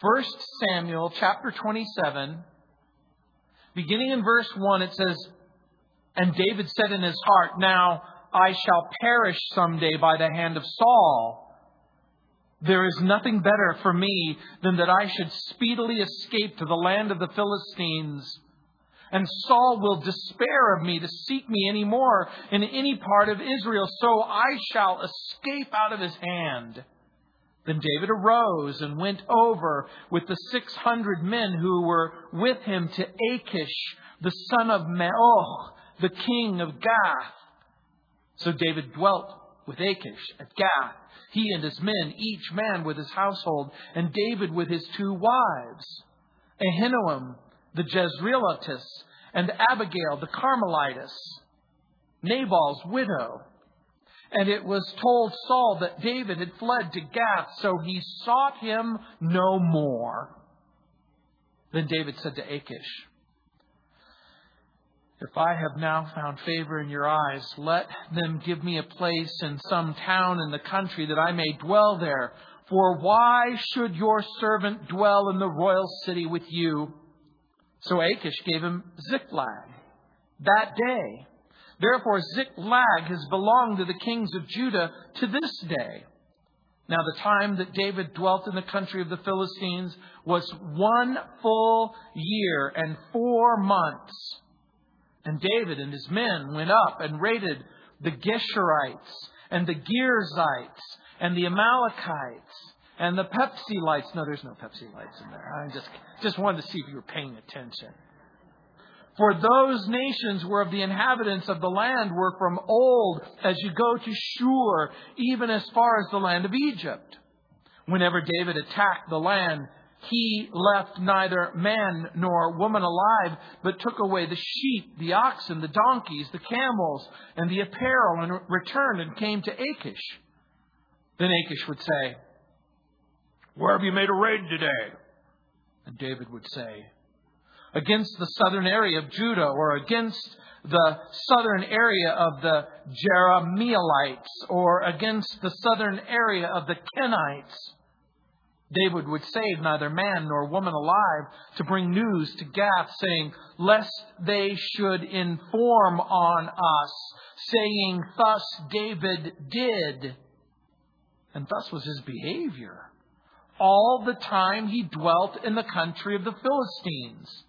1 Samuel chapter 27, beginning in verse 1, it says, And David said in his heart, Now I shall perish someday by the hand of Saul. There is nothing better for me than that I should speedily escape to the land of the Philistines. And Saul will despair of me to seek me any more in any part of Israel, so I shall escape out of his hand. Then David arose and went over with the six hundred men who were with him to Achish, the son of Maoch, the king of Gath. So David dwelt with Achish at Gath, he and his men, each man with his household, and David with his two wives, Ahinoam the Jezreelitess, and Abigail the Carmelitess, Nabal's widow. And it was told Saul that David had fled to Gath, so he sought him no more. Then David said to Achish, If I have now found favor in your eyes, let them give me a place in some town in the country that I may dwell there. For why should your servant dwell in the royal city with you? So Achish gave him Ziklag that day. Therefore, Ziklag has belonged to the kings of Judah to this day. Now, the time that David dwelt in the country of the Philistines was one full year and four months. And David and his men went up and raided the Geshurites and the Girzites and the Amalekites and the Pepsi lights. No, there's no Pepsi lights in there. I just, just wanted to see if you were paying attention. For those nations were of the inhabitants of the land were from old as you go to Shur, even as far as the land of Egypt. Whenever David attacked the land, he left neither man nor woman alive, but took away the sheep, the oxen, the donkeys, the camels, and the apparel, and returned and came to Achish. Then Achish would say, Where have you made a raid today? And David would say, against the southern area of Judah or against the southern area of the Jerahmeelites or against the southern area of the Kenites. David would save neither man nor woman alive to bring news to Gath, saying, Lest they should inform on us, saying, Thus David did. And thus was his behavior. All the time he dwelt in the country of the Philistines.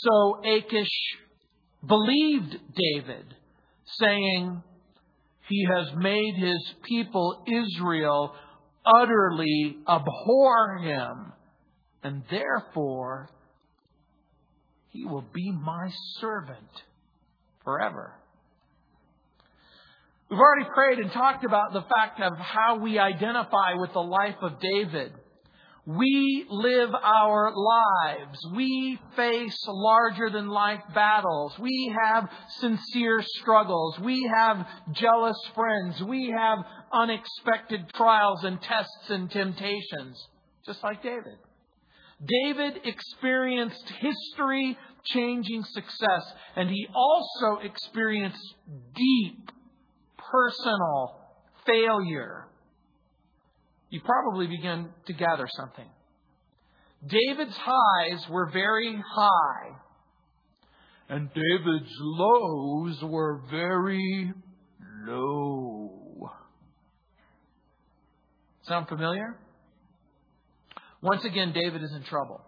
So Achish believed David, saying, He has made his people Israel utterly abhor him, and therefore he will be my servant forever. We've already prayed and talked about the fact of how we identify with the life of David. We live our lives. We face larger than life battles. We have sincere struggles. We have jealous friends. We have unexpected trials and tests and temptations, just like David. David experienced history changing success, and he also experienced deep personal failure you probably begin to gather something. David's highs were very high, and David's lows were very low. Sound familiar? Once again, David is in trouble.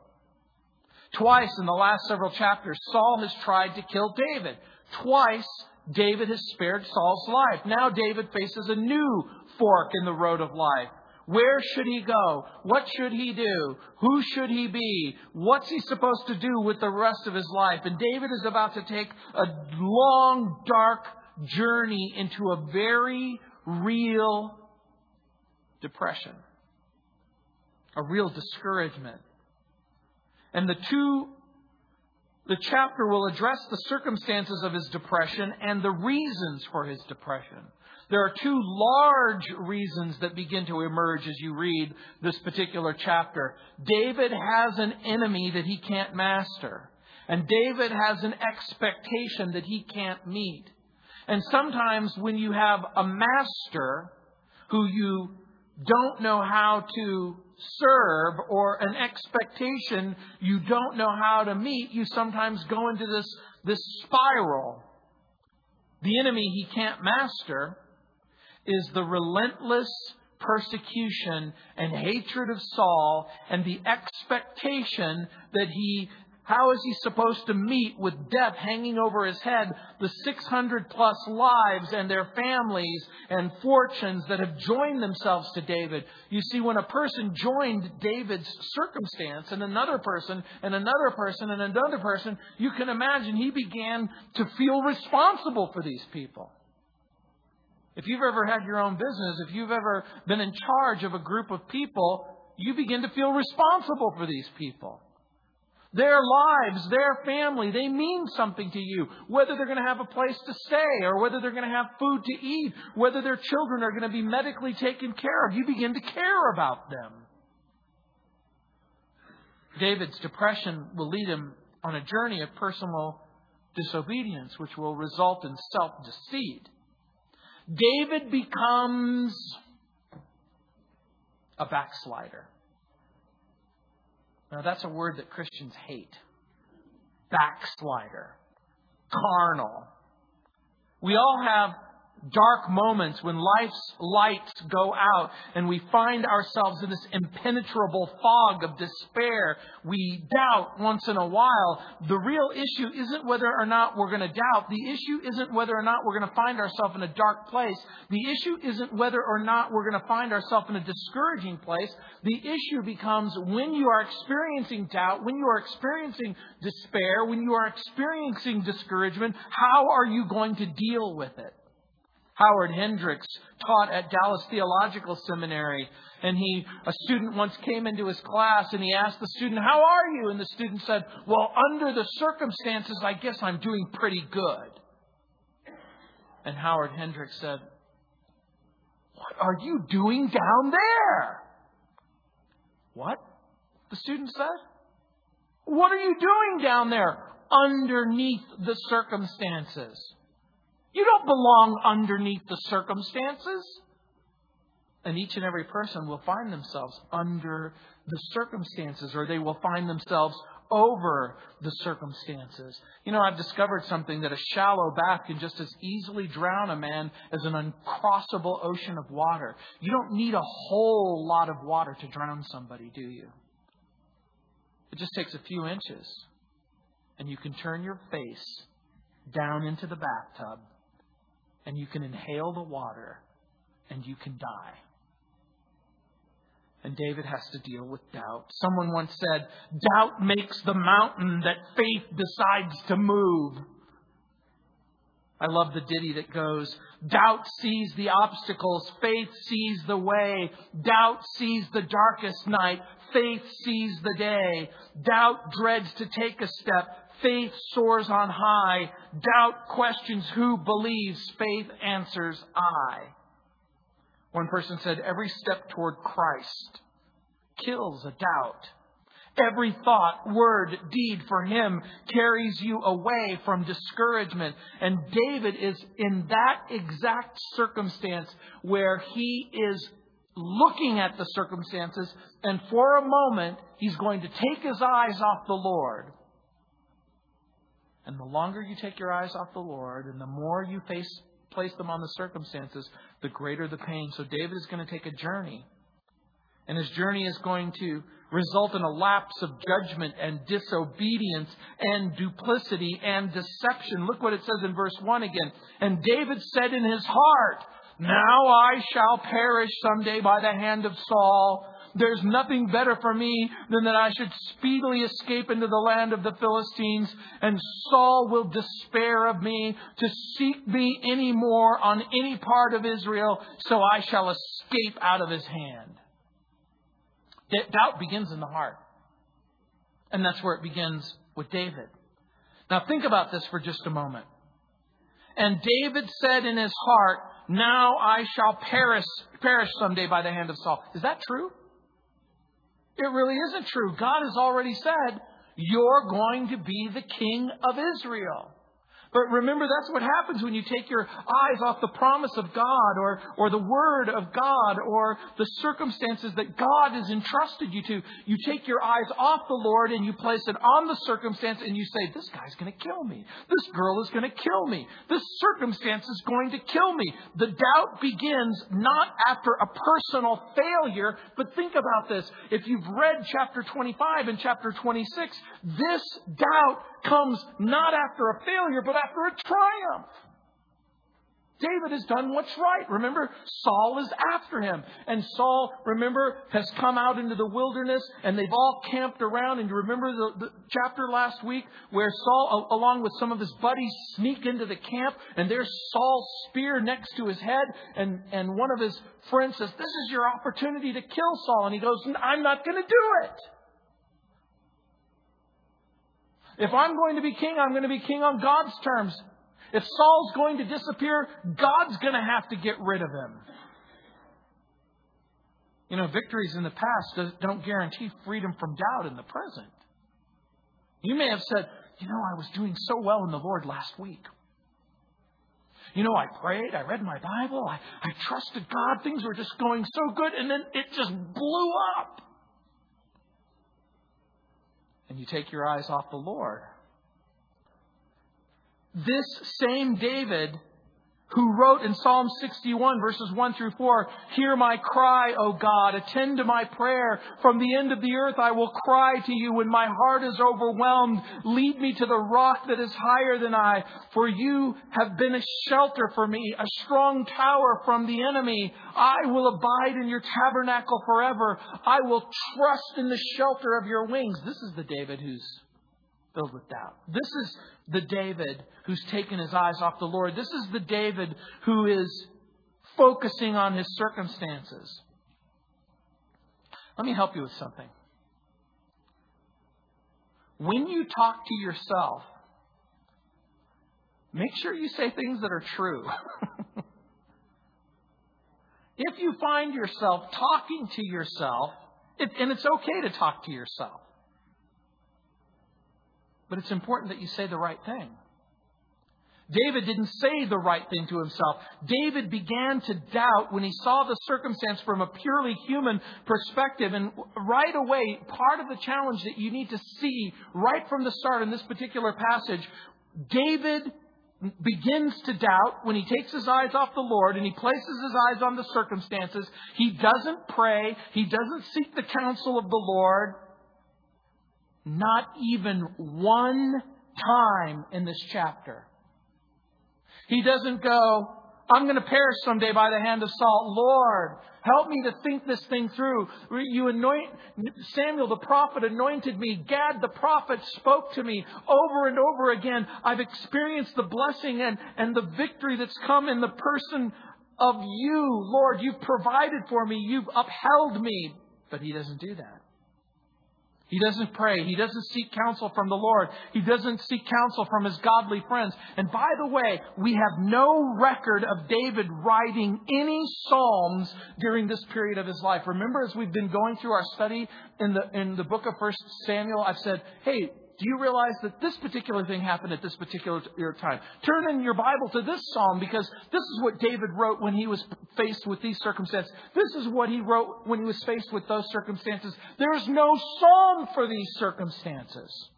Twice in the last several chapters, Saul has tried to kill David. Twice, David has spared Saul's life. Now David faces a new fork in the road of life. Where should he go? What should he do? Who should he be? What's he supposed to do with the rest of his life? And David is about to take a long, dark journey into a very real depression, a real discouragement. And the two, the chapter will address the circumstances of his depression and the reasons for his depression. There are two large reasons that begin to emerge as you read this particular chapter. David has an enemy that he can't master. And David has an expectation that he can't meet. And sometimes when you have a master who you don't know how to serve or an expectation you don't know how to meet, you sometimes go into this, this spiral. The enemy he can't master is the relentless persecution and hatred of Saul and the expectation that he how is he supposed to meet with death hanging over his head the 600 plus lives and their families and fortunes that have joined themselves to David? You see, when a person joined David's circumstance and another person and another person and another person, you can imagine he began to feel responsible for these people. If you've ever had your own business, if you've ever been in charge of a group of people, you begin to feel responsible for these people. Their lives, their family, they mean something to you. Whether they're going to have a place to stay or whether they're going to have food to eat, whether their children are going to be medically taken care of, you begin to care about them. David's depression will lead him on a journey of personal disobedience, which will result in self deceit. David becomes a backslider. Now, that's a word that Christians hate. Backslider. Carnal. We all have dark moments when life's lights go out and we find ourselves in this impenetrable fog of despair. We doubt once in a while. The real issue isn't whether or not we're going to doubt. The issue isn't whether or not we're going to find ourselves in a dark place. The issue isn't whether or not we're going to find ourselves in a discouraging place. The issue becomes when you are experiencing doubt, when you are experiencing despair, when you are experiencing discouragement, how are you going to deal with it? Howard Hendricks taught at Dallas Theological Seminary. And he, a student once came into his class and he asked the student, How are you? And the student said, Well, under the circumstances, I guess I'm doing pretty good. And Howard Hendricks said, What are you doing down there? What? The student said. What are you doing down there underneath the circumstances? You don't belong underneath the circumstances. And each and every person will find themselves under the circumstances, or they will find themselves over the circumstances. You know, I've discovered something that a shallow bath can just as easily drown a man as an uncrossable ocean of water. You don't need a whole lot of water to drown somebody, do you? It just takes a few inches, and you can turn your face down into the bathtub and you can inhale the water and you can die. And David has to deal with doubt. Someone once said, Doubt makes the mountain that faith decides to move. I love the ditty that goes, Doubt sees the obstacles, faith sees the way. Doubt sees the darkest night, faith sees the day. Doubt dreads to take a step, Faith soars on high. Doubt questions who believes. Faith answers I. One person said, Every step toward Christ kills a doubt. Every thought, word, deed for him carries you away from discouragement. And David is in that exact circumstance where he is looking at the circumstances, and for a moment, he's going to take his eyes off the Lord and the longer you take your eyes off the Lord and the more you face, place them on the circumstances, the greater the pain. So David is going to take a journey. And his journey is going to result in a lapse of judgment and disobedience and duplicity and deception. Look what it says in verse 1 again. And David said in his heart, Now I shall perish someday by the hand of Saul. There's nothing better for me than that I should speedily escape into the land of the Philistines, and Saul will despair of me to seek me any more on any part of Israel, so I shall escape out of his hand. Doubt begins in the heart. And that's where it begins with David. Now think about this for just a moment. And David said in his heart, Now I shall perish, perish someday by the hand of Saul. Is that true? It really isn't true. God has already said, You're going to be the king of Israel. But remember, that's what happens when you take your eyes off the promise of God or, or the Word of God or the circumstances that God has entrusted you to. You take your eyes off the Lord and you place it on the circumstance and you say, This guy's going to kill me. This girl is going to kill me. This circumstance is going to kill me. The doubt begins not after a personal failure, but think about this. If you've read chapter 25 and chapter 26, this doubt comes not after a failure, but after a triumph. David has done what's right. Remember, Saul is after him. And Saul, remember, has come out into the wilderness and they've all camped around. And you remember the, the, chapter last week where Saul, along with some of his buddies, sneak into the camp and there's Saul's spear next to his head. And, and one of his friends says, This is your opportunity to kill Saul. And he goes, I'm not going to do it. If I'm going to be king, I'm going to be king on God's terms. If Saul's going to disappear, God's going to have to get rid of him. You know, victories in the past don't guarantee freedom from doubt in the present. You may have said, You know, I was doing so well in the Lord last week. You know, I prayed, I read my Bible, I, I trusted God, things were just going so good, and then it just blew up and you take your eyes off the Lord. This same David who wrote in Psalm 61 verses 1 through 4, Hear my cry, O God, attend to my prayer. From the end of the earth I will cry to you when my heart is overwhelmed. Lead me to the rock that is higher than I, for you have been a shelter for me, a strong tower from the enemy. I will abide in your tabernacle forever. I will trust in the shelter of your wings. This is the David who's filled with doubt. This is the David who's taken his eyes off the Lord. This is the David who is focusing on his circumstances. Let me help you with something. When you talk to yourself, make sure you say things that are true. if you find yourself talking to yourself, and it's okay to talk to yourself, but it's important that you say the right thing. David didn't say the right thing to himself. David began to doubt when he saw the circumstance from a purely human perspective. And right away, part of the challenge that you need to see right from the start in this particular passage, David begins to doubt when he takes his eyes off the Lord and he places his eyes on the circumstances. He doesn't pray. He doesn't seek the counsel of the Lord. Not even one time in this chapter. He doesn't go, I'm going to perish someday by the hand of Saul. Lord, help me to think this thing through. You anoint, Samuel the prophet anointed me. Gad the prophet spoke to me over and over again. I've experienced the blessing and, and the victory that's come in the person of you. Lord, you've provided for me. You've upheld me. But he doesn't do that. He doesn't pray. He doesn't seek counsel from the Lord. He doesn't seek counsel from his godly friends. And by the way, we have no record of David writing any Psalms during this period of his life. Remember, as we've been going through our study in the, in the book of First Samuel, I've said, hey, do you realize that this particular thing happened at this particular time? Turn in your Bible to this psalm because this is what David wrote when he was faced with these circumstances. This is what he wrote when he was faced with those circumstances. There's no psalm for these circumstances.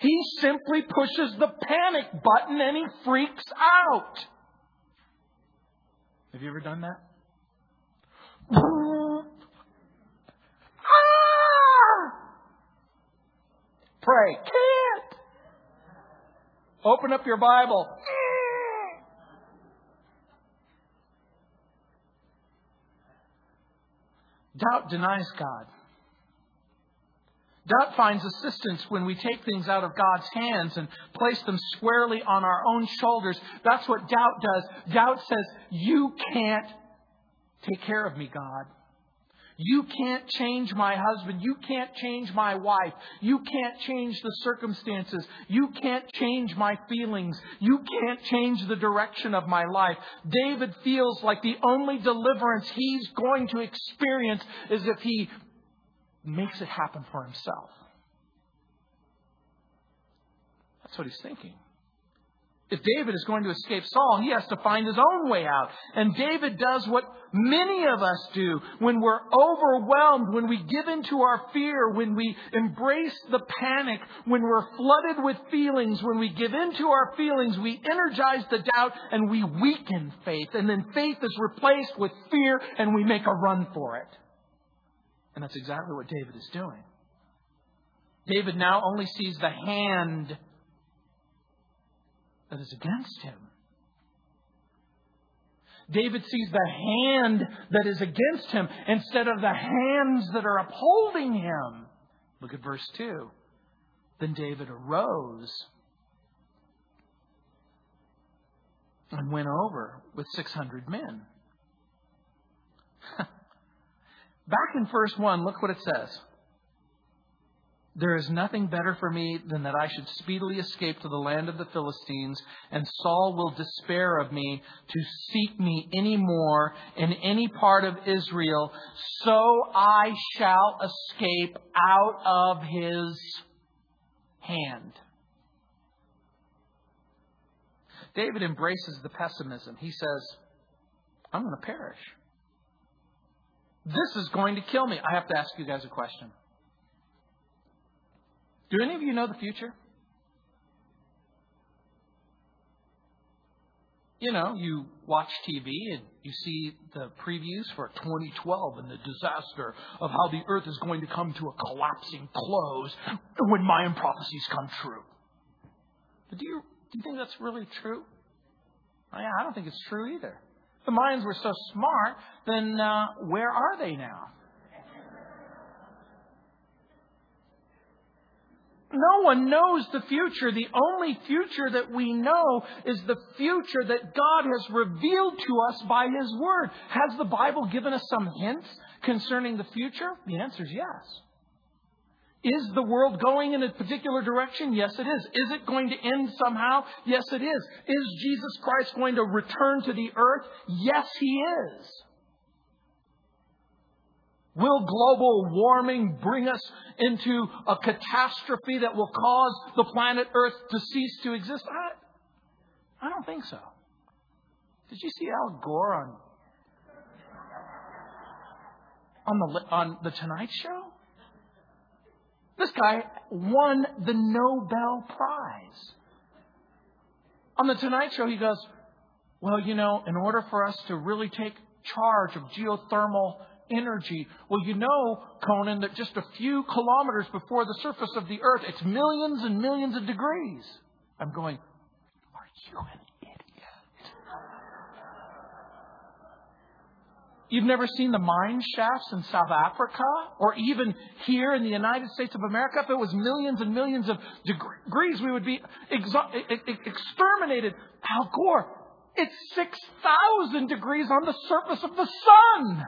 He simply pushes the panic button and he freaks out. Have you ever done that? Pray. Can't. Open up your Bible. Doubt denies God. Doubt finds assistance when we take things out of God's hands and place them squarely on our own shoulders. That's what doubt does. Doubt says, You can't take care of me, God. You can't change my husband. You can't change my wife. You can't change the circumstances. You can't change my feelings. You can't change the direction of my life. David feels like the only deliverance he's going to experience is if he makes it happen for himself. That's what he's thinking. If David is going to escape Saul, he has to find his own way out. And David does what many of us do when we're overwhelmed, when we give into our fear, when we embrace the panic, when we're flooded with feelings, when we give into our feelings, we energize the doubt and we weaken faith. And then faith is replaced with fear and we make a run for it. And that's exactly what David is doing. David now only sees the hand that is against him. David sees the hand that is against him instead of the hands that are upholding him. Look at verse 2. Then David arose and went over with 600 men. Back in verse 1, look what it says. There is nothing better for me than that I should speedily escape to the land of the Philistines, and Saul will despair of me to seek me any more in any part of Israel, so I shall escape out of his hand. David embraces the pessimism. He says, I'm going to perish. This is going to kill me. I have to ask you guys a question. Do any of you know the future? You know, you watch TV and you see the previews for 2012 and the disaster of how the earth is going to come to a collapsing close when Mayan prophecies come true. But do you, do you think that's really true? I don't think it's true either. The Mayans were so smart, then uh, where are they now? No one knows the future. The only future that we know is the future that God has revealed to us by His Word. Has the Bible given us some hints concerning the future? The answer is yes. Is the world going in a particular direction? Yes, it is. Is it going to end somehow? Yes, it is. Is Jesus Christ going to return to the earth? Yes, He is. Will global warming bring us into a catastrophe that will cause the planet Earth to cease to exist? I, I don't think so. Did you see Al Gore on on the on the Tonight Show? This guy won the Nobel Prize. On the Tonight Show, he goes, "Well, you know, in order for us to really take charge of geothermal energy. Well, you know, Conan, that just a few kilometers before the surface of the earth, it's millions and millions of degrees. I'm going, are you an idiot? You've never seen the mine shafts in South Africa or even here in the United States of America? If it was millions and millions of degrees, we would be exterminated. Al Gore, it's 6,000 degrees on the surface of the sun.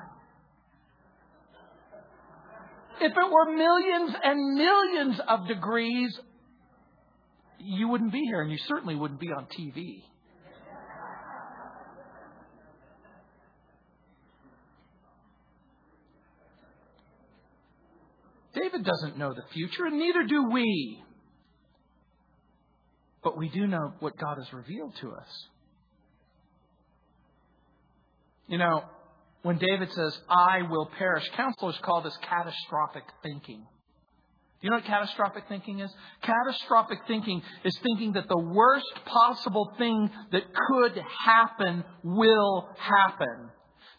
If it were millions and millions of degrees, you wouldn't be here and you certainly wouldn't be on TV. David doesn't know the future, and neither do we. But we do know what God has revealed to us. You know, when David says, I will perish, counselors call this catastrophic thinking. Do you know what catastrophic thinking is? Catastrophic thinking is thinking that the worst possible thing that could happen will happen.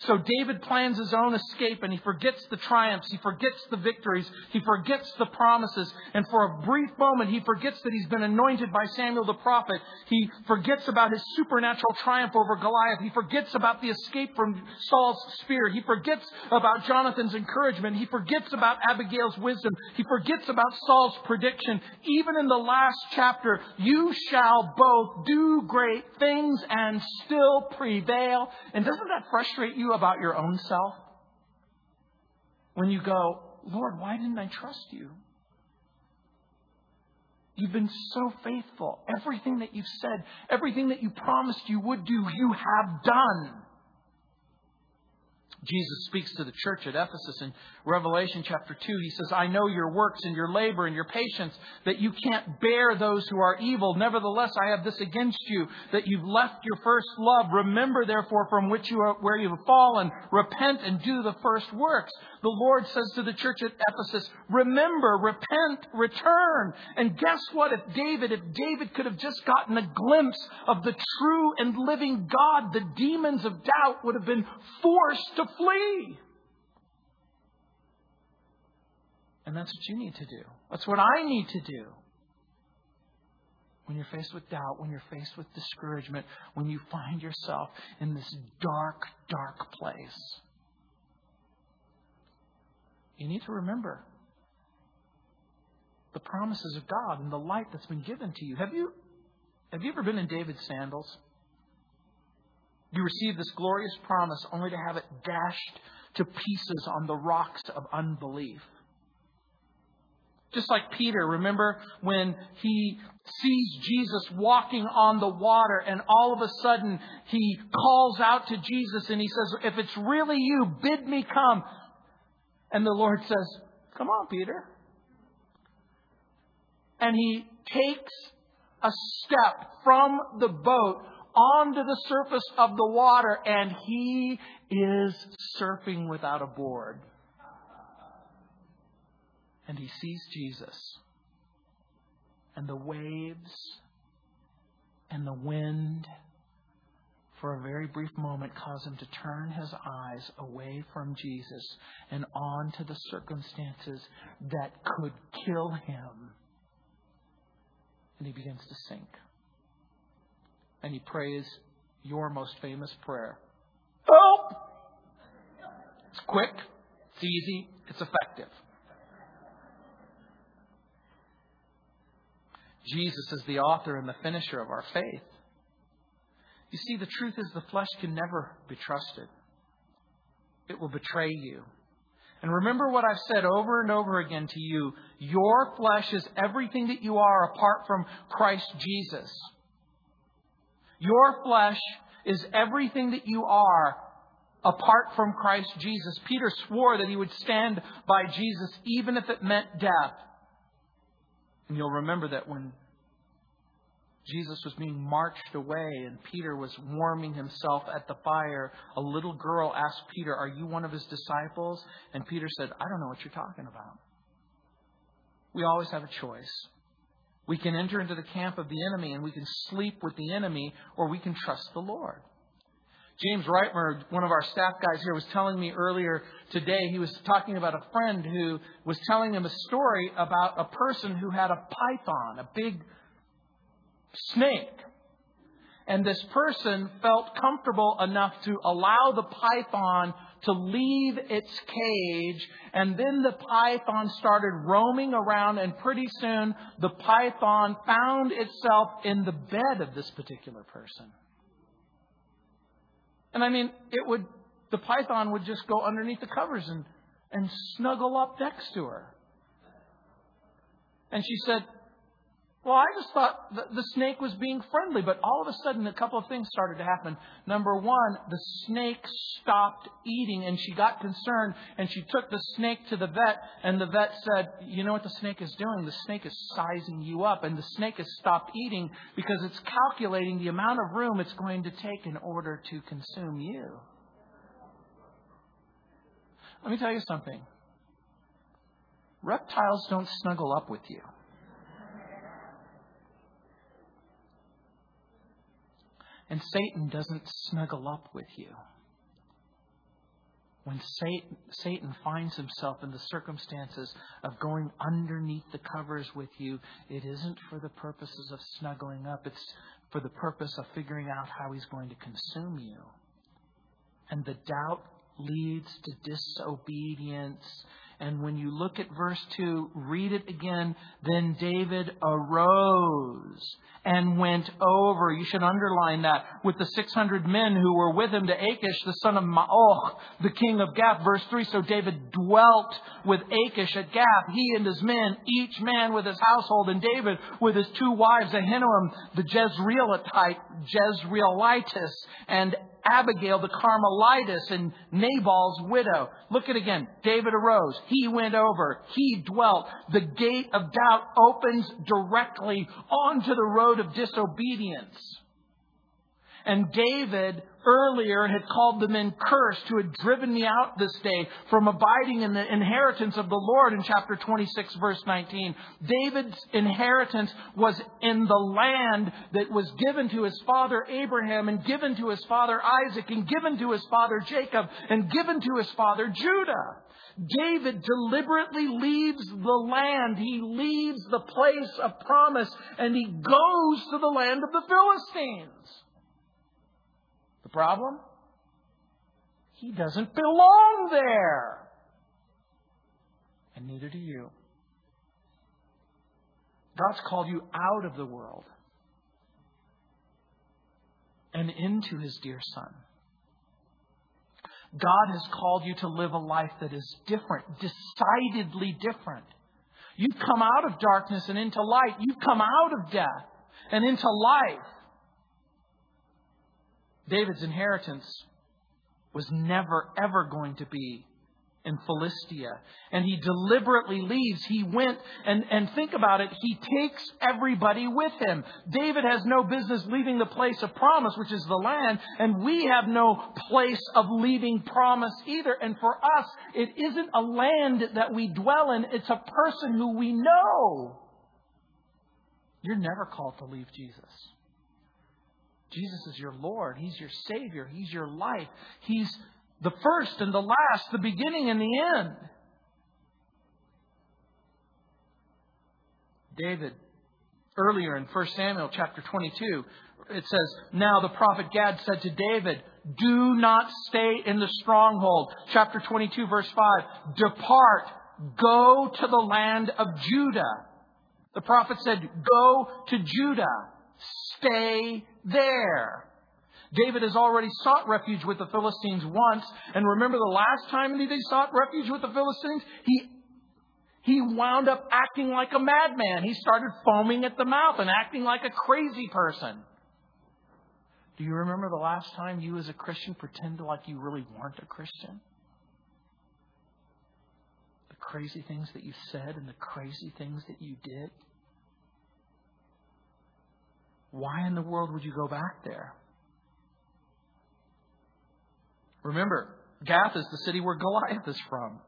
So David plans his own escape and he forgets the triumphs. He forgets the victories. He forgets the promises. And for a brief moment, he forgets that he's been anointed by Samuel the prophet. He forgets about his supernatural triumph over Goliath. He forgets about the escape from Saul's spear. He forgets about Jonathan's encouragement. He forgets about Abigail's wisdom. He forgets about Saul's prediction. Even in the last chapter, you shall both do great things and still prevail. And doesn't that frustrate you? About your own self? When you go, Lord, why didn't I trust you? You've been so faithful. Everything that you've said, everything that you promised you would do, you have done. Jesus speaks to the church at Ephesus in Revelation chapter 2. He says, I know your works and your labor and your patience, that you can't bear those who are evil. Nevertheless, I have this against you, that you've left your first love. Remember, therefore, from which you are, where you have fallen, repent and do the first works. The Lord says to the church at Ephesus, remember, repent, return. And guess what? If David, if David could have just gotten a glimpse of the true and living God, the demons of doubt would have been forced to flee. And that's what you need to do. That's what I need to do. When you're faced with doubt, when you're faced with discouragement, when you find yourself in this dark, dark place, you need to remember the promises of God and the light that's been given to you. Have you, have you ever been in David's sandals? You receive this glorious promise only to have it dashed to pieces on the rocks of unbelief. Just like Peter, remember when he sees Jesus walking on the water and all of a sudden he calls out to Jesus and he says, If it's really you, bid me come. And the Lord says, Come on, Peter. And he takes a step from the boat onto the surface of the water and he is surfing without a board. And he sees Jesus. And the waves and the wind, for a very brief moment, cause him to turn his eyes away from Jesus and on to the circumstances that could kill him. And he begins to sink and he prays your most famous prayer Help! It's quick, it's easy, it's effective. Jesus is the author and the finisher of our faith. You see, the truth is the flesh can never be trusted. It will betray you. And remember what I've said over and over again to you. Your flesh is everything that you are apart from Christ Jesus. Your flesh is everything that you are apart from Christ Jesus. Peter swore that he would stand by Jesus even if it meant death. And you'll remember that when Jesus was being marched away and Peter was warming himself at the fire, a little girl asked Peter, Are you one of his disciples? And Peter said, I don't know what you're talking about. We always have a choice. We can enter into the camp of the enemy and we can sleep with the enemy, or we can trust the Lord. James Reitmer, one of our staff guys here, was telling me earlier today, he was talking about a friend who was telling him a story about a person who had a python, a big snake. And this person felt comfortable enough to allow the python to leave its cage, and then the python started roaming around, and pretty soon the python found itself in the bed of this particular person. And I mean, it would, the python would just go underneath the covers and, and snuggle up next to her. And she said, well, I just thought the, snake was being friendly, but all of a sudden a couple of things started to happen. Number one, the snake stopped eating and she got concerned and she took the snake to the vet and the vet said, you know what the snake is doing? The snake is sizing you up and the snake has stopped eating because it's calculating the amount of room it's going to take in order to consume you. Let me tell you something. Reptiles don't snuggle up with you. And Satan doesn't snuggle up with you. When Satan, finds himself in the circumstances of going underneath the covers with you, it isn't for the purposes of snuggling up, it's for the purpose of figuring out how he's going to consume you. And the doubt leads to disobedience and when you look at verse 2, read it again. Then David arose and went over. You should underline that with the 600 men who were with him to Achish, the son of Maoch, the king of Gath. Verse 3 So David dwelt with Achish at Gath, he and his men, each man with his household, and David with his two wives, Ahinoam, the Jezreelite, Jezreelitis, and Abigail the Carmelitess and Nabal's widow. Look at it again. David arose. He went over. He dwelt. The gate of doubt opens directly onto the road of disobedience. And David earlier had called the men cursed who had driven me out this day from abiding in the inheritance of the Lord in chapter 26 verse 19. David's inheritance was in the land that was given to his father Abraham and given to his father Isaac and given to his father Jacob and given to his father Judah. David deliberately leaves the land. He leaves the place of promise and he goes to the land of the Philistines. The problem? He doesn't belong there. And neither do you. God's called you out of the world and into His dear Son. God has called you to live a life that is different, decidedly different. You've come out of darkness and into light. You've come out of death and into life. David's inheritance was never, ever going to be in Philistia. And he deliberately leaves. He went, and, and think about it, he takes everybody with him. David has no business leaving the place of promise, which is the land, and we have no place of leaving promise either. And for us, it isn't a land that we dwell in, it's a person who we know. You're never called to leave Jesus. Jesus is your Lord. He's your Savior. He's your life. He's the first and the last, the beginning and the end. David, earlier in 1 Samuel chapter 22, it says, Now the prophet Gad said to David, Do not stay in the stronghold. Chapter 22, verse 5, Depart, go to the land of Judah. The prophet said, Go to Judah. Stay there. David has already sought refuge with the Philistines once. And remember the last time that he sought refuge with the Philistines? He, he wound up acting like a madman. He started foaming at the mouth and acting like a crazy person. Do you remember the last time you as a Christian pretended like you really weren't a Christian? The crazy things that you said and the crazy things that you did? Why in the world would you go back there? Remember, Gath is the city where Goliath is from.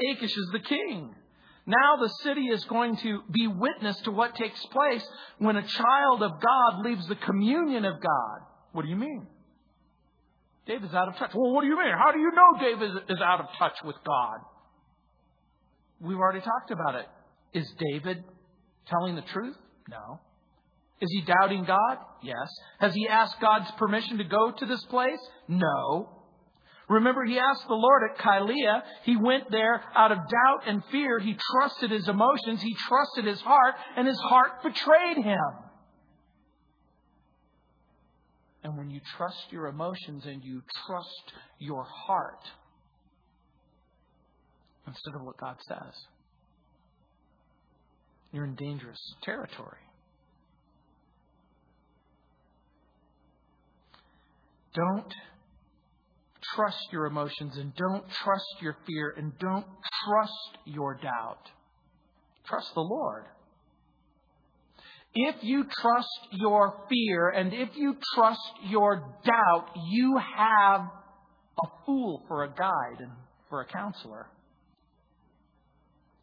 Achish is the king. Now the city is going to be witness to what takes place when a child of God leaves the communion of God. What do you mean? David's out of touch. Well, what do you mean? How do you know David is out of touch with God? We've already talked about it. Is David telling the truth? No. Is he doubting God? Yes. Has he asked God's permission to go to this place? No. Remember, he asked the Lord at Keilah. He went there out of doubt and fear. He trusted his emotions. He trusted his heart, and his heart betrayed him. And when you trust your emotions and you trust your heart instead of what God says, you're in dangerous territory. Don't trust your emotions and don't trust your fear and don't trust your doubt. Trust the Lord. If you trust your fear and if you trust your doubt, you have a fool for a guide and for a counselor.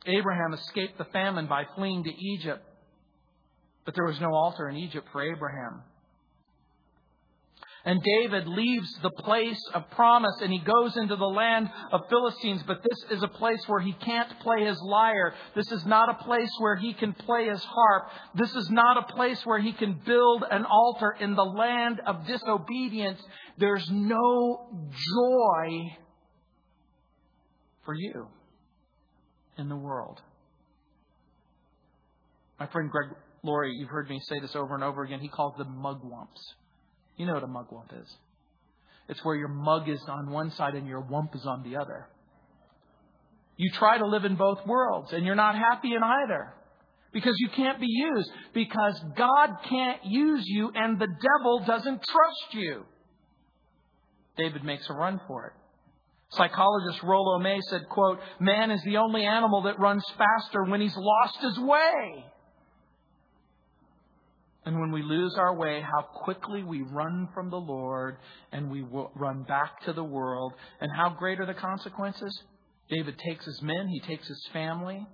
Abraham escaped the famine by fleeing to Egypt, but there was no altar in Egypt for Abraham. And David leaves the place of promise and he goes into the land of Philistines. But this is a place where he can't play his lyre. This is not a place where he can play his harp. This is not a place where he can build an altar in the land of disobedience. There's no joy for you in the world. My friend Greg Laurie, you've heard me say this over and over again. He calls them mugwumps. You know what a mugwump is. It's where your mug is on one side and your wump is on the other. You try to live in both worlds and you're not happy in either because you can't be used because God can't use you and the devil doesn't trust you. David makes a run for it. Psychologist Rollo May said, quote, Man is the only animal that runs faster when he's lost his way. And when we lose our way, how quickly we run from the Lord and we run back to the world. And how great are the consequences? David takes his men, he takes his family.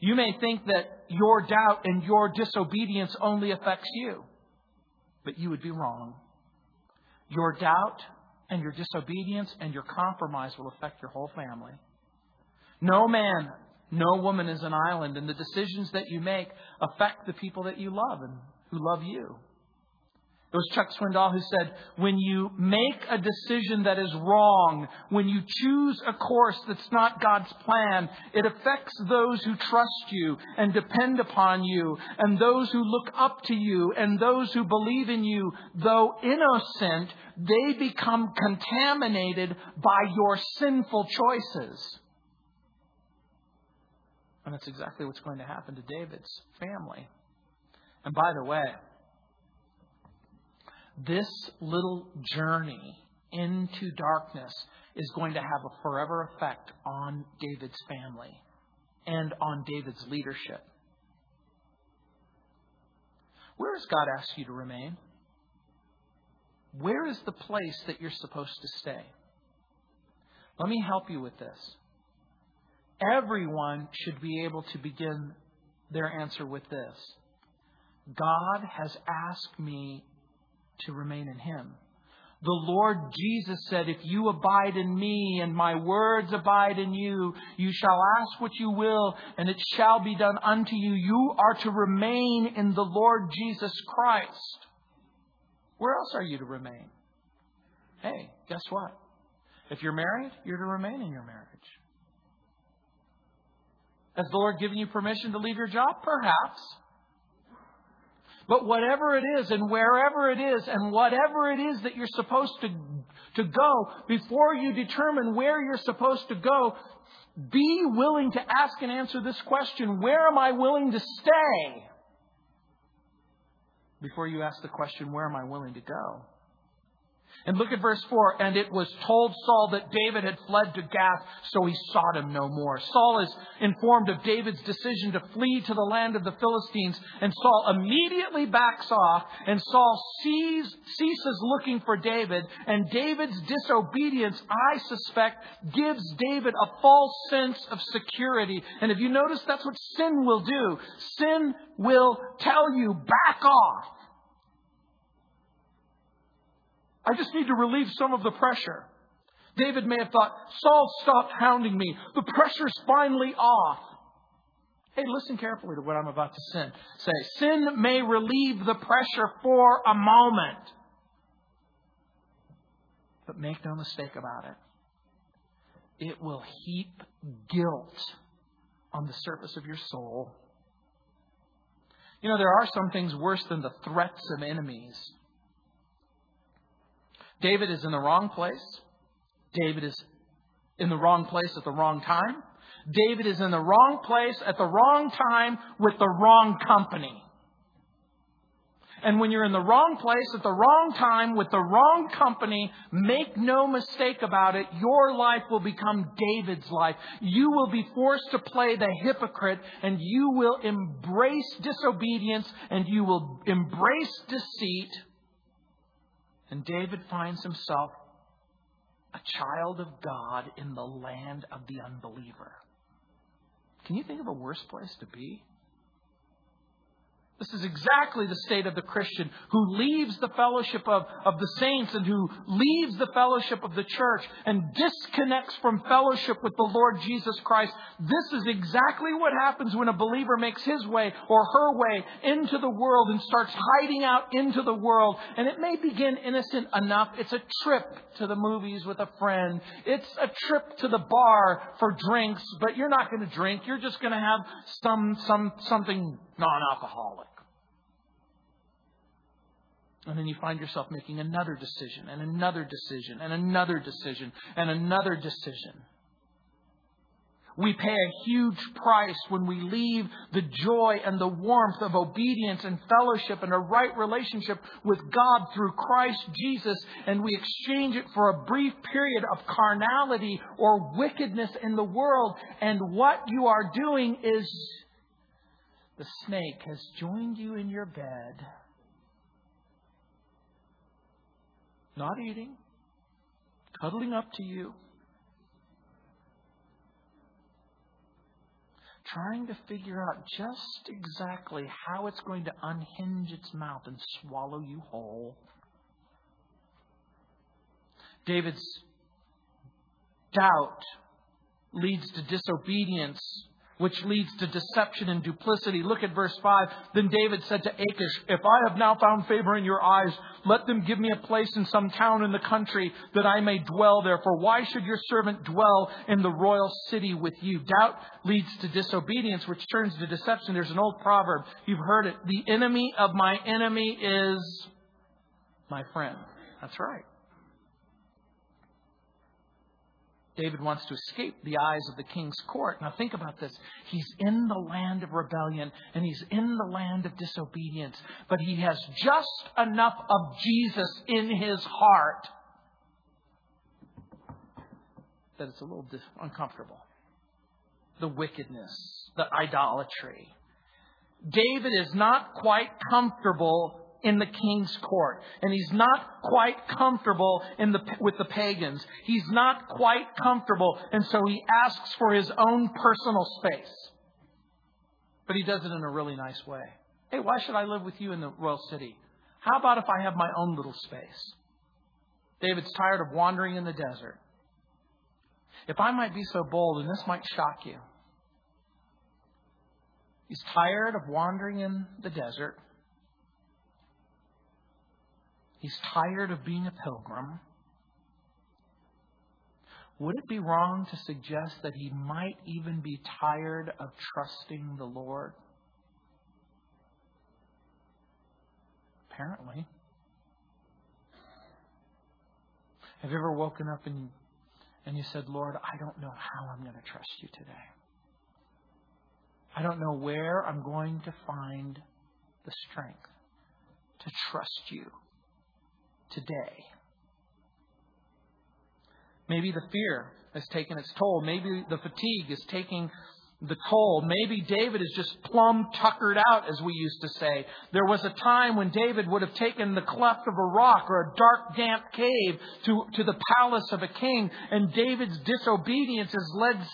You may think that your doubt and your disobedience only affects you, but you would be wrong. Your doubt and your disobedience and your compromise will affect your whole family. No man no woman is an island, and the decisions that you make affect the people that you love and who love you. It was Chuck Swindoll who said, when you make a decision that is wrong, when you choose a course that's not God's plan, it affects those who trust you and depend upon you, and those who look up to you, and those who believe in you. Though innocent, they become contaminated by your sinful choices. And that's exactly what's going to happen to David's family. And by the way, this little journey into darkness is going to have a forever effect on David's family and on David's leadership. Where has God asked you to remain? Where is the place that you're supposed to stay? Let me help you with this. Everyone should be able to begin their answer with this God has asked me to remain in Him. The Lord Jesus said, If you abide in me and my words abide in you, you shall ask what you will and it shall be done unto you. You are to remain in the Lord Jesus Christ. Where else are you to remain? Hey, guess what? If you're married, you're to remain in your marriage. Has the Lord given you permission to leave your job? Perhaps. But whatever it is and wherever it is and whatever it is that you're supposed to, to go, before you determine where you're supposed to go, be willing to ask and answer this question Where am I willing to stay? Before you ask the question, Where am I willing to go? And look at verse 4. And it was told Saul that David had fled to Gath, so he sought him no more. Saul is informed of David's decision to flee to the land of the Philistines, and Saul immediately backs off, and Saul sees, ceases looking for David, and David's disobedience, I suspect, gives David a false sense of security. And if you notice, that's what sin will do. Sin will tell you, back off. I just need to relieve some of the pressure. David may have thought, Saul stopped hounding me. The pressure's finally off. Hey, listen carefully to what I'm about to sin. say. Sin may relieve the pressure for a moment. But make no mistake about it. It will heap guilt on the surface of your soul. You know, there are some things worse than the threats of enemies. David is in the wrong place. David is in the wrong place at the wrong time. David is in the wrong place at the wrong time with the wrong company. And when you're in the wrong place at the wrong time with the wrong company, make no mistake about it, your life will become David's life. You will be forced to play the hypocrite and you will embrace disobedience and you will embrace deceit and David finds himself a child of God in the land of the unbeliever. Can you think of a worse place to be? This is exactly the state of the Christian who leaves the fellowship of, of the saints and who leaves the fellowship of the church and disconnects from fellowship with the Lord Jesus Christ. This is exactly what happens when a believer makes his way or her way into the world and starts hiding out into the world. And it may begin innocent enough. It's a trip to the movies with a friend. It's a trip to the bar for drinks, but you're not going to drink. You're just going to have some, some, something non-alcoholic. And then you find yourself making another decision and another decision and another decision and another decision. We pay a huge price when we leave the joy and the warmth of obedience and fellowship and a right relationship with God through Christ Jesus and we exchange it for a brief period of carnality or wickedness in the world. And what you are doing is the snake has joined you in your bed, not eating, cuddling up to you trying to figure out just exactly how it's going to unhinge its mouth and swallow you whole. David's doubt leads to disobedience which leads to deception and duplicity. Look at verse 5. Then David said to Achish, If I have now found favor in your eyes, let them give me a place in some town in the country that I may dwell there. For why should your servant dwell in the royal city with you? Doubt leads to disobedience, which turns to deception. There's an old proverb. You've heard it. The enemy of my enemy is my friend. That's right. David wants to escape the eyes of the king's court. Now think about this. He's in the land of rebellion and he's in the land of disobedience, but he has just enough of Jesus in his heart that it's a little uncomfortable. The wickedness, the idolatry. David is not quite comfortable in the king's court. And he's not quite comfortable the, with the pagans. He's not quite comfortable. And so he asks for his own personal space. But he does it in a really nice way. Hey, why should I live with you in the royal city? How about if I have my own little space? David's tired of wandering in the desert. If I might be so bold, and this might shock you, he's tired of wandering in the desert. He's tired of being a pilgrim. Would it be wrong to suggest that he might even be tired of trusting the Lord? Apparently. Have you ever woken up and, and you said, Lord, I don't know how I'm going to trust you today. I don't know where I'm going to find the strength to trust you today. Maybe the fear has taken its toll. Maybe the fatigue is taking the toll. Maybe David is just plumb tuckered out, as we used to say. There was a time when David would have taken the cleft of a rock or a dark, damp cave to, to the palace of a king, and David's disobedience has led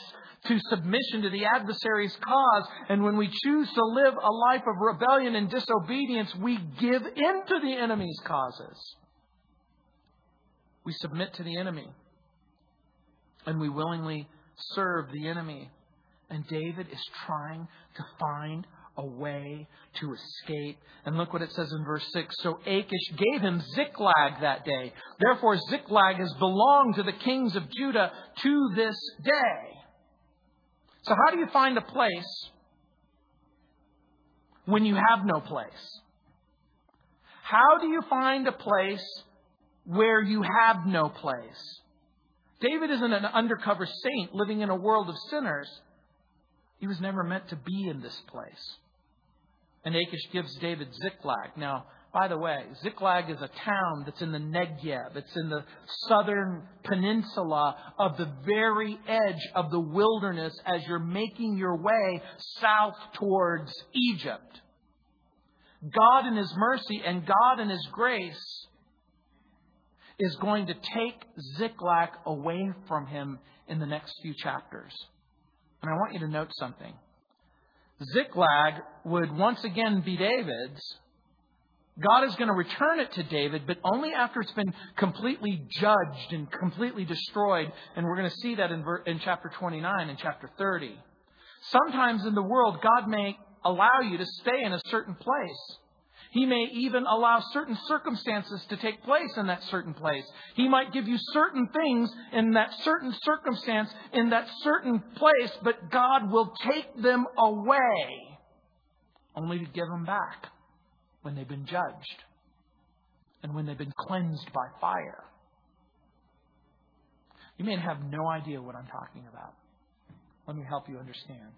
to submission to the adversary's cause. And when we choose to live a life of rebellion and disobedience, we give in to the enemy's causes. We submit to the enemy. And we willingly serve the enemy. And David is trying to find a way to escape. And look what it says in verse 6. So Achish gave him Ziklag that day. Therefore, Ziklag has belonged to the kings of Judah to this day. So, how do you find a place when you have no place? How do you find a place where you have no place. David isn't an undercover saint living in a world of sinners. He was never meant to be in this place. And Achish gives David Ziklag. Now, by the way, Ziklag is a town that's in the Negev. It's in the southern peninsula of the very edge of the wilderness as you're making your way south towards Egypt. God in His mercy and God in His grace is going to take Ziklag away from him in the next few chapters. And I want you to note something. Ziklag would once again be David's. God is going to return it to David, but only after it's been completely judged and completely destroyed. And we're going to see that in, in chapter 29 and chapter 30. Sometimes in the world, God may allow you to stay in a certain place. He may even allow certain circumstances to take place in that certain place. He might give you certain things in that certain circumstance, in that certain place, but God will take them away only to give them back when they've been judged and when they've been cleansed by fire. You may have no idea what I'm talking about. Let me help you understand.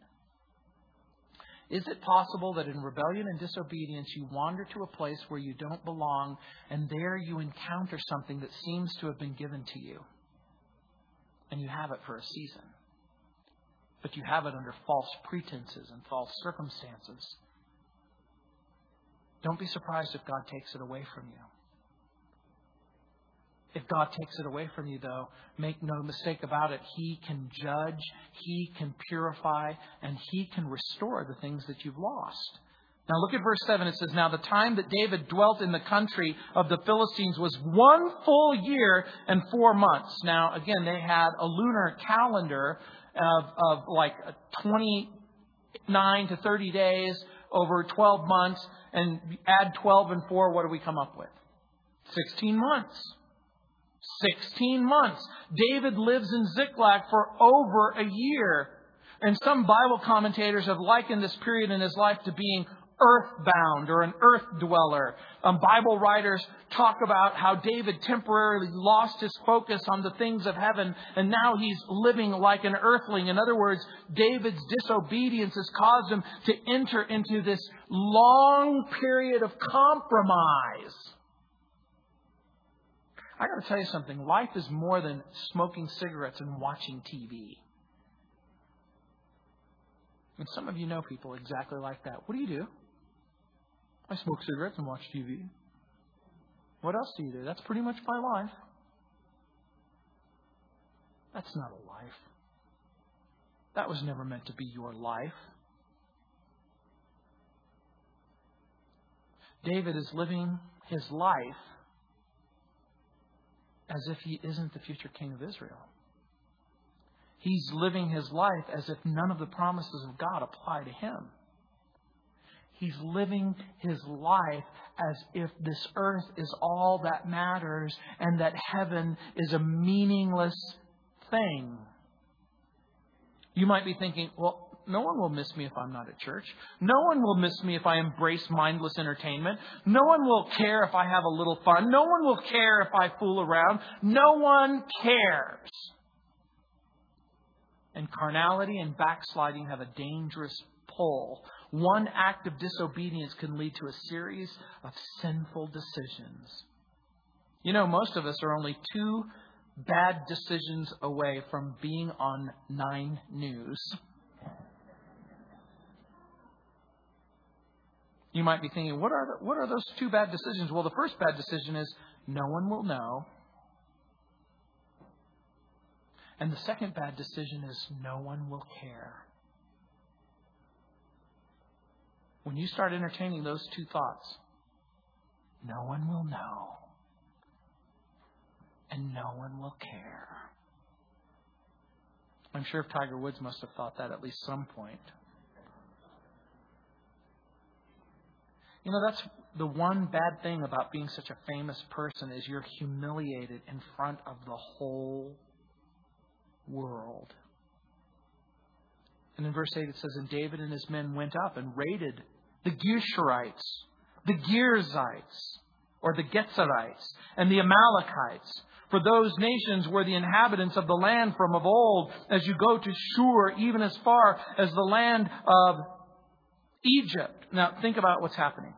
Is it possible that in rebellion and disobedience you wander to a place where you don't belong and there you encounter something that seems to have been given to you? And you have it for a season. But you have it under false pretenses and false circumstances. Don't be surprised if God takes it away from you. If God takes it away from you, though, make no mistake about it, He can judge, He can purify, and He can restore the things that you've lost. Now look at verse 7. It says, Now the time that David dwelt in the country of the Philistines was one full year and four months. Now, again, they had a lunar calendar of, of like 29 to 30 days over 12 months. And add 12 and 4, what do we come up with? 16 months. 16 months. David lives in Ziklag for over a year. And some Bible commentators have likened this period in his life to being earthbound or an earth dweller. Um, Bible writers talk about how David temporarily lost his focus on the things of heaven and now he's living like an earthling. In other words, David's disobedience has caused him to enter into this long period of compromise. I got to tell you something. Life is more than smoking cigarettes and watching TV. And some of you know people exactly like that. What do you do? I smoke cigarettes and watch TV. What else do you do? That's pretty much my life. That's not a life. That was never meant to be your life. David is living his life as if he isn't the future king of Israel. He's living his life as if none of the promises of God apply to him. He's living his life as if this earth is all that matters and that heaven is a meaningless thing. You might be thinking, well, no one will miss me if I'm not at church. No one will miss me if I embrace mindless entertainment. No one will care if I have a little fun. No one will care if I fool around. No one cares. And carnality and backsliding have a dangerous pull. One act of disobedience can lead to a series of sinful decisions. You know, most of us are only two bad decisions away from being on Nine News. You might be thinking, what are, the, what are those two bad decisions? Well, the first bad decision is no one will know. And the second bad decision is no one will care. When you start entertaining those two thoughts, no one will know. And no one will care. I'm sure if Tiger Woods must have thought that at least some point. You know, that's the one bad thing about being such a famous person is you're humiliated in front of the whole world. And in verse 8 it says, And David and his men went up and raided the Geshurites, the Girzites, or the Getzerites, and the Amalekites. For those nations were the inhabitants of the land from of old, as you go to Shur, even as far as the land of Egypt. Now, think about what's happening.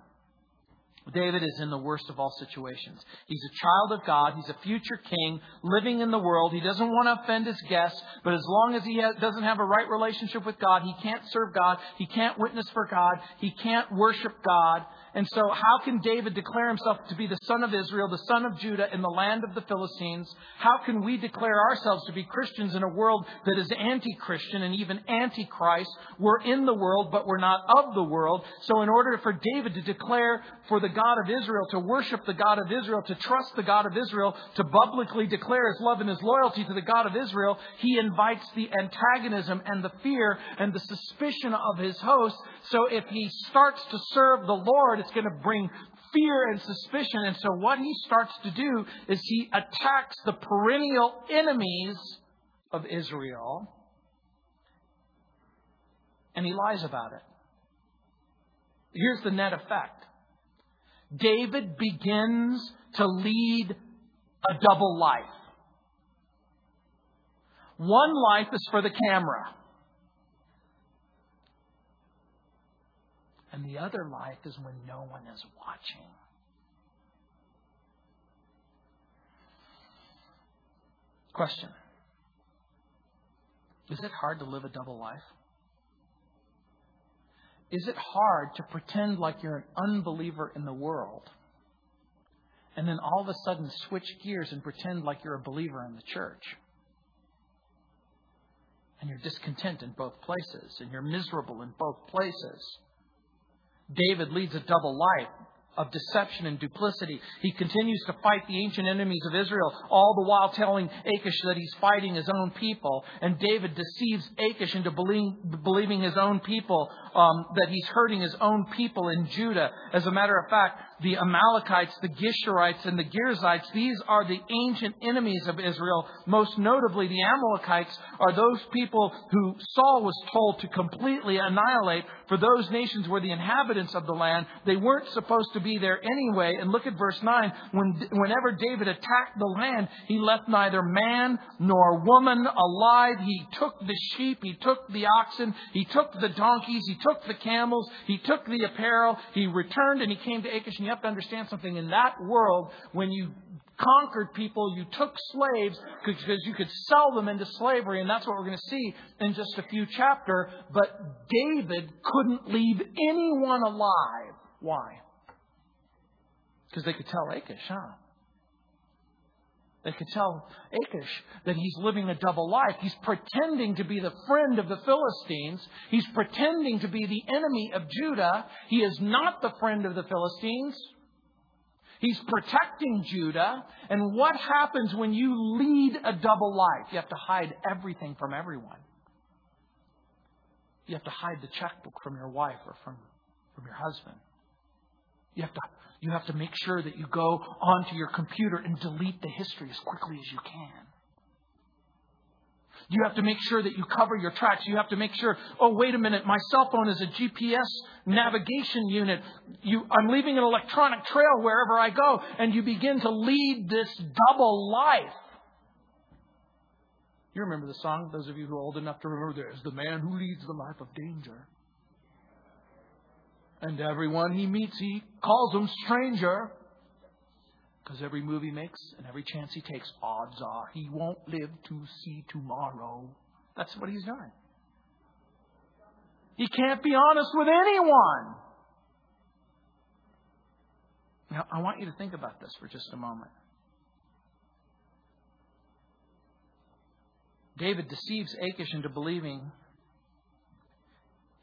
David is in the worst of all situations. He's a child of God. He's a future king living in the world. He doesn't want to offend his guests, but as long as he has, doesn't have a right relationship with God, he can't serve God. He can't witness for God. He can't worship God. And so, how can David declare himself to be the son of Israel, the son of Judah in the land of the Philistines? How can we declare ourselves to be Christians in a world that is anti Christian and even anti Christ? We're in the world, but we're not of the world. So, in order for David to declare for the God of Israel, to worship the God of Israel, to trust the God of Israel, to publicly declare his love and his loyalty to the God of Israel, he invites the antagonism and the fear and the suspicion of his host. So, if he starts to serve the Lord, it's going to bring fear and suspicion. And so what he starts to do is he attacks the perennial enemies of Israel and he lies about it. Here's the net effect. David begins to lead a double life. One life is for the camera. And the other life is when no one is watching. Question Is it hard to live a double life? Is it hard to pretend like you're an unbeliever in the world and then all of a sudden switch gears and pretend like you're a believer in the church? And you're discontent in both places and you're miserable in both places. David leads a double life of deception and duplicity. He continues to fight the ancient enemies of Israel, all the while telling Achish that he's fighting his own people. And David deceives Achish into believing his own people, um, that he's hurting his own people in Judah. As a matter of fact, the Amalekites, the Geshurites, and the Girzites, these are the ancient enemies of Israel. Most notably, the Amalekites are those people who Saul was told to completely annihilate, for those nations were the inhabitants of the land. They weren't supposed to be there anyway. And look at verse 9. When, whenever David attacked the land, he left neither man nor woman alive. He took the sheep, he took the oxen, he took the donkeys, he took the camels, he took the apparel, he returned and he came to Achish. And you have to understand something. In that world, when you conquered people, you took slaves because you could sell them into slavery, and that's what we're going to see in just a few chapters. But David couldn't leave anyone alive. Why? Because they could tell Achish, huh? They could tell Achish that he's living a double life. He's pretending to be the friend of the Philistines. He's pretending to be the enemy of Judah. He is not the friend of the Philistines. He's protecting Judah. And what happens when you lead a double life? You have to hide everything from everyone. You have to hide the checkbook from your wife or from, from your husband. You have to you have to make sure that you go onto your computer and delete the history as quickly as you can. You have to make sure that you cover your tracks. You have to make sure, oh, wait a minute, my cell phone is a GPS navigation unit. You, I'm leaving an electronic trail wherever I go. And you begin to lead this double life. You remember the song, those of you who are old enough to remember, there's the man who leads the life of danger. And everyone he meets, he calls him stranger. Because every move he makes and every chance he takes, odds are he won't live to see tomorrow. That's what he's doing. He can't be honest with anyone. Now, I want you to think about this for just a moment. David deceives Achish into believing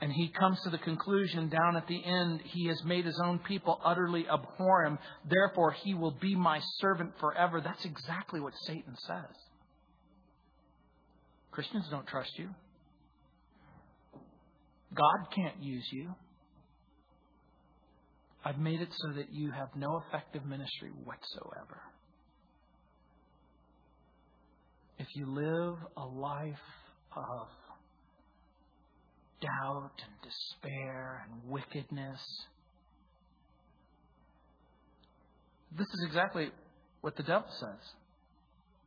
and he comes to the conclusion down at the end, he has made his own people utterly abhor him. Therefore, he will be my servant forever. That's exactly what Satan says. Christians don't trust you. God can't use you. I've made it so that you have no effective ministry whatsoever. If you live a life of doubt and despair and wickedness. This is exactly what the devil says.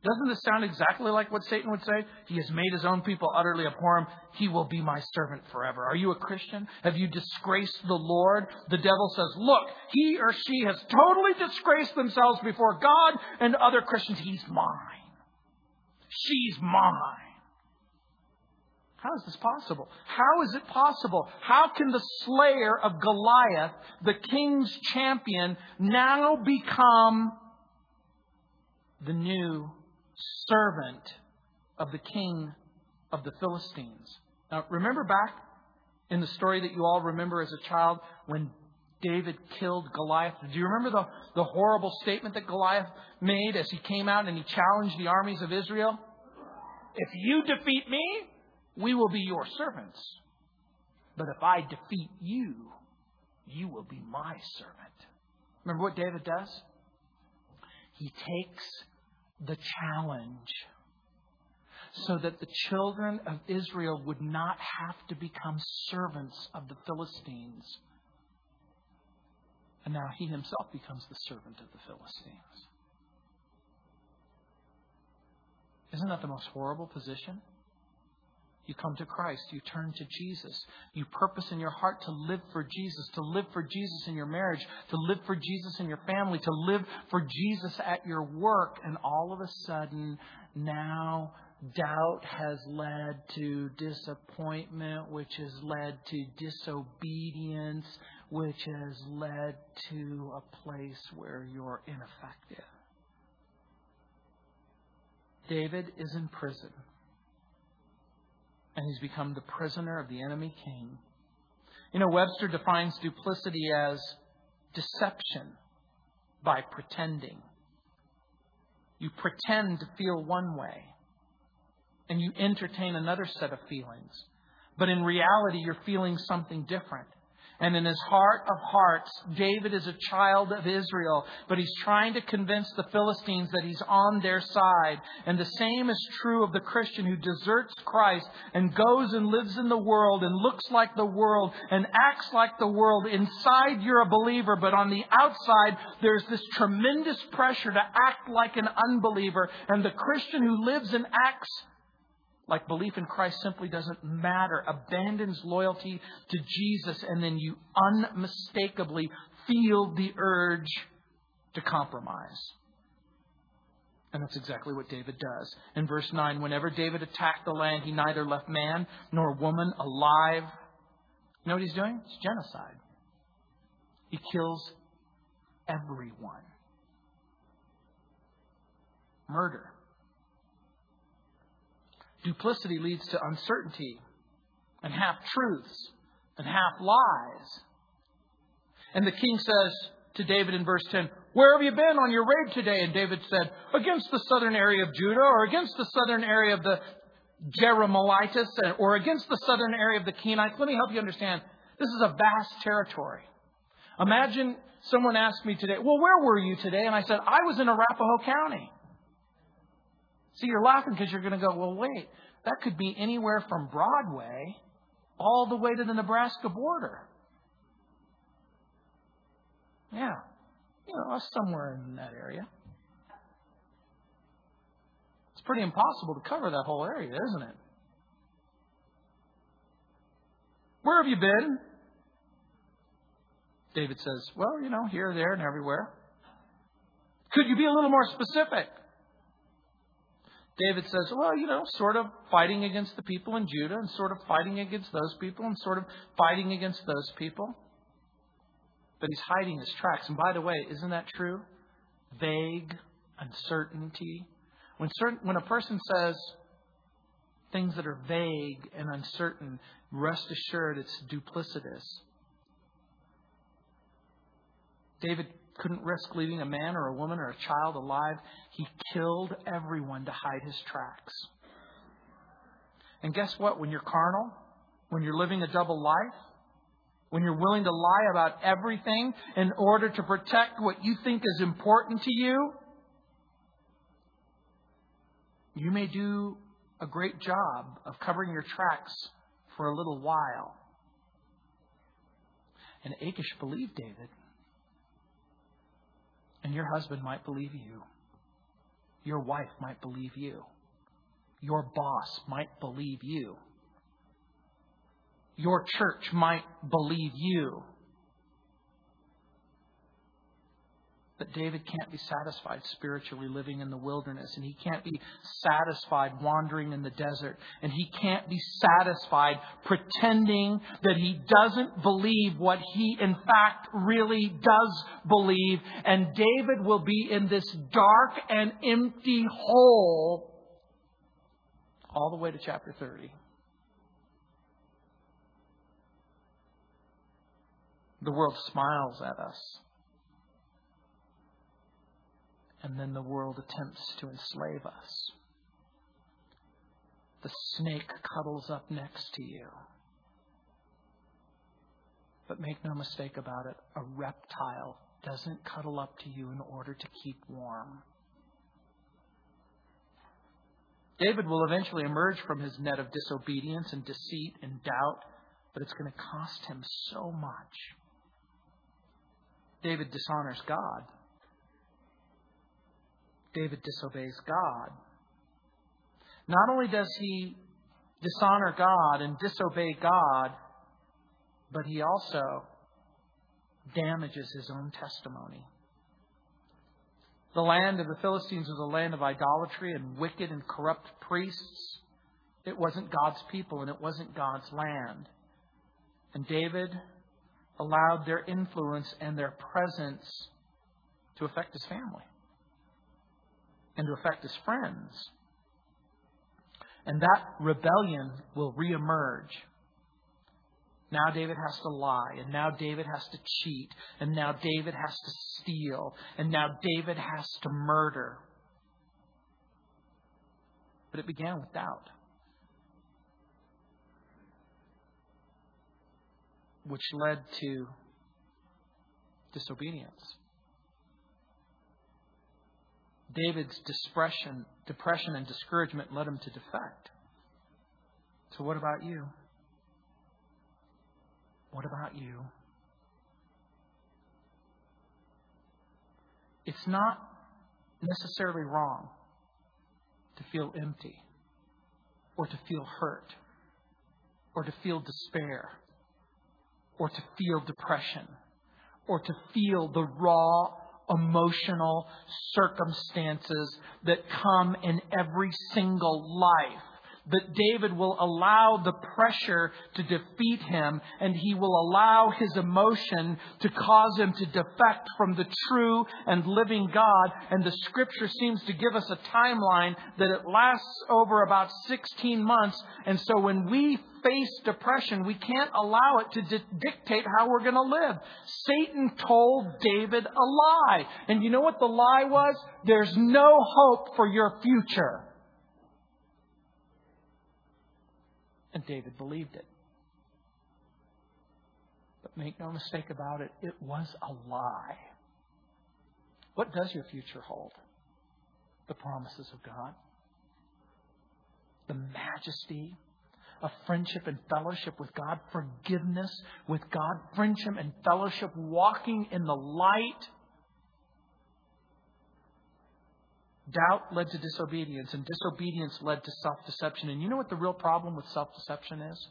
Doesn't this sound exactly like what Satan would say? He has made his own people utterly abhor him. He will be my servant forever. Are you a Christian? Have you disgraced the Lord? The devil says, Look, he or she has totally disgraced themselves before God and other Christians. He's mine. She's mine. How is this possible? How is it possible? How can the slayer of Goliath, the king's champion, now become the new servant of the king of the Philistines? Now, remember back in the story that you all remember as a child when David killed Goliath. Do you remember the, the horrible statement that Goliath made as he came out and he challenged the armies of Israel? If you defeat me, we will be your servants. But if I defeat you, you will be my servant. Remember what David does? He takes the challenge so that the children of Israel would not have to become servants of the Philistines. And now he himself becomes the servant of the Philistines. Isn't that the most horrible position? You come to Christ. You turn to Jesus. You purpose in your heart to live for Jesus, to live for Jesus in your marriage, to live for Jesus in your family, to live for Jesus at your work. And all of a sudden, now doubt has led to disappointment, which has led to disobedience, which has led to a place where you're ineffective. David is in prison, and he's become the prisoner of the enemy king. You know, Webster defines duplicity as deception by pretending. You pretend to feel one way, and you entertain another set of feelings. But in reality, you're feeling something different. And in his heart of hearts, David is a child of Israel, but he's trying to convince the Philistines that he's on their side. And the same is true of the Christian who deserts Christ and goes and lives in the world and looks like the world and acts like the world. Inside, you're a believer, but on the outside, there's this tremendous pressure to act like an unbeliever. And the Christian who lives and acts like belief in Christ simply doesn't matter, abandons loyalty to Jesus, and then you unmistakably feel the urge to compromise. And that's exactly what David does. In verse 9, whenever David attacked the land, he neither left man nor woman alive. You know what he's doing? It's genocide. He kills everyone. Murder. Duplicity leads to uncertainty and half truths and half lies. And the king says to David in verse 10, Where have you been on your raid today? And David said, Against the southern area of Judah, or against the southern area of the Jerahmeelites, or against the southern area of the Kenites. Let me help you understand. This is a vast territory. Imagine someone asked me today, Well, where were you today? And I said, I was in Arapahoe County. See, you're laughing because you're going to go, well, wait, that could be anywhere from Broadway all the way to the Nebraska border. Yeah. You know, somewhere in that area. It's pretty impossible to cover that whole area, isn't it? Where have you been? David says, Well, you know, here, there, and everywhere. Could you be a little more specific? David says, well, you know, sort of fighting against the people in Judah and sort of fighting against those people and sort of fighting against those people. But he's hiding his tracks. And by the way, isn't that true? Vague uncertainty. When certain, when a person says things that are vague and uncertain, rest assured it's duplicitous. David couldn't risk leaving a man or a woman or a child alive. He killed everyone to hide his tracks. And guess what? When you're carnal, when you're living a double life, when you're willing to lie about everything in order to protect what you think is important to you, you may do a great job of covering your tracks for a little while. And Achish believed David. And your husband might believe you. Your wife might believe you. Your boss might believe you. Your church might believe you. But David can't be satisfied spiritually living in the wilderness, and he can't be satisfied wandering in the desert, and he can't be satisfied pretending that he doesn't believe what he in fact really does believe. And David will be in this dark and empty hole all the way to chapter 30. The world smiles at us and then the world attempts to enslave us. The snake cuddles up next to you. But make no mistake about it, a reptile doesn't cuddle up to you in order to keep warm. David will eventually emerge from his net of disobedience and deceit and doubt, but it's going to cost him so much. David dishonors God. David disobeys God. Not only does he dishonor God and disobey God, but he also damages his own testimony. The land of the Philistines was a land of idolatry and wicked and corrupt priests. It wasn't God's people and it wasn't God's land. And David allowed their influence and their presence to affect his family and to affect his friends. And that rebellion will reemerge. Now David has to lie, and now David has to cheat, and now David has to steal, and now David has to murder. But it began with doubt, which led to disobedience. David's depression, depression and discouragement led him to defect. So, what about you? What about you? It's not necessarily wrong to feel empty or to feel hurt or to feel despair or to feel depression or to feel the raw emotional circumstances that come in every single life. That David will allow the pressure to defeat him and he will allow his emotion to cause him to defect from the true and living God. And the scripture seems to give us a timeline that it lasts over about 16 months. And so when we face depression, we can't allow it to di- dictate how we're going to live. Satan told David a lie. And you know what the lie was? There's no hope for your future. And David believed it. But make no mistake about it, it was a lie. What does your future hold? The promises of God. The majesty of friendship and fellowship with God, forgiveness with God, friendship and fellowship, walking in the light. Doubt led to disobedience, and disobedience led to self deception. And you know what the real problem with self deception is?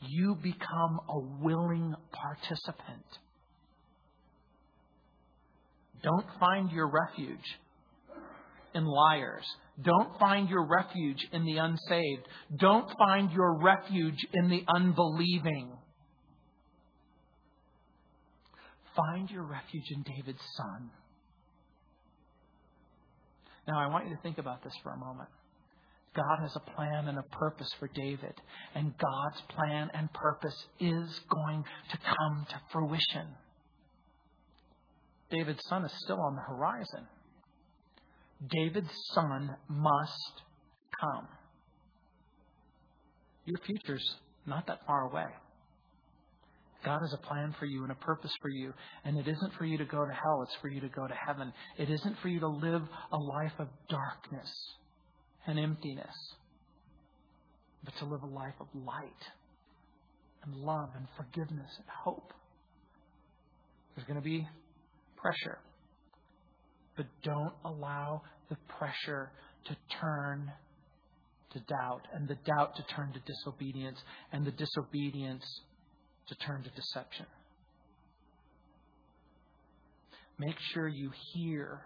You become a willing participant. Don't find your refuge in liars. Don't find your refuge in the unsaved. Don't find your refuge in the unbelieving. Find your refuge in David's son. Now, I want you to think about this for a moment. God has a plan and a purpose for David, and God's plan and purpose is going to come to fruition. David's son is still on the horizon. David's son must come. Your future's not that far away. God has a plan for you and a purpose for you. And it isn't for you to go to hell, it's for you to go to heaven. It isn't for you to live a life of darkness and emptiness, but to live a life of light and love and forgiveness and hope. There's going to be pressure. But don't allow the pressure to turn to doubt, and the doubt to turn to disobedience, and the disobedience to turn to deception. Make sure you hear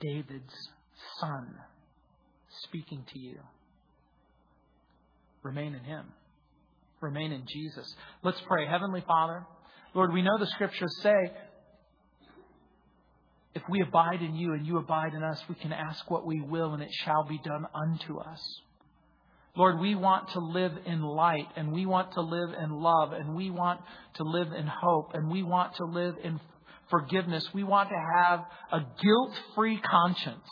David's son speaking to you. Remain in him. Remain in Jesus. Let's pray. Heavenly Father, Lord, we know the scriptures say if we abide in you and you abide in us, we can ask what we will and it shall be done unto us. Lord, we want to live in light and we want to live in love and we want to live in hope and we want to live in forgiveness. We want to have a guilt free conscience.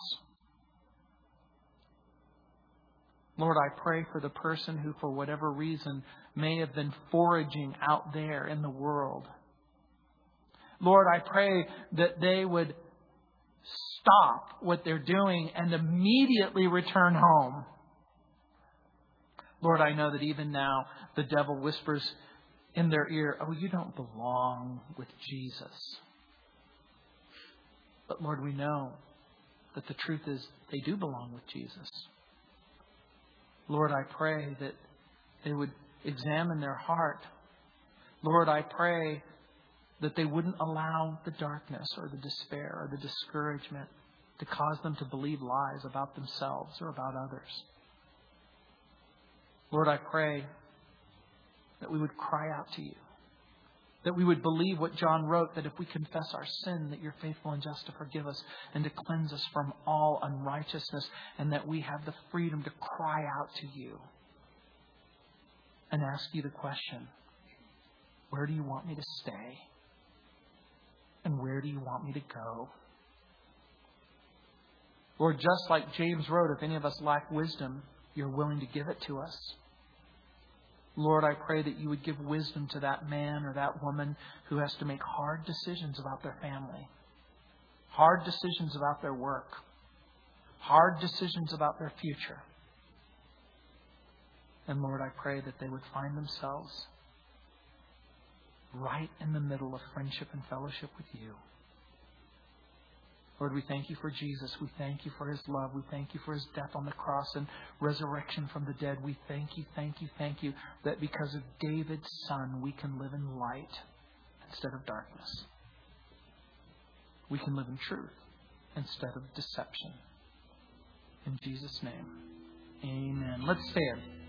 Lord, I pray for the person who, for whatever reason, may have been foraging out there in the world. Lord, I pray that they would stop what they're doing and immediately return home. Lord, I know that even now the devil whispers in their ear, Oh, you don't belong with Jesus. But Lord, we know that the truth is they do belong with Jesus. Lord, I pray that they would examine their heart. Lord, I pray that they wouldn't allow the darkness or the despair or the discouragement to cause them to believe lies about themselves or about others. Lord, I pray that we would cry out to you. That we would believe what John wrote, that if we confess our sin, that you're faithful and just to forgive us and to cleanse us from all unrighteousness, and that we have the freedom to cry out to you and ask you the question Where do you want me to stay? And where do you want me to go? Lord, just like James wrote, if any of us lack wisdom, you're willing to give it to us. Lord, I pray that you would give wisdom to that man or that woman who has to make hard decisions about their family, hard decisions about their work, hard decisions about their future. And Lord, I pray that they would find themselves right in the middle of friendship and fellowship with you. Lord, we thank you for Jesus. We thank you for his love. We thank you for his death on the cross and resurrection from the dead. We thank you, thank you, thank you that because of David's son, we can live in light instead of darkness. We can live in truth instead of deception. In Jesus' name, amen. Let's stand.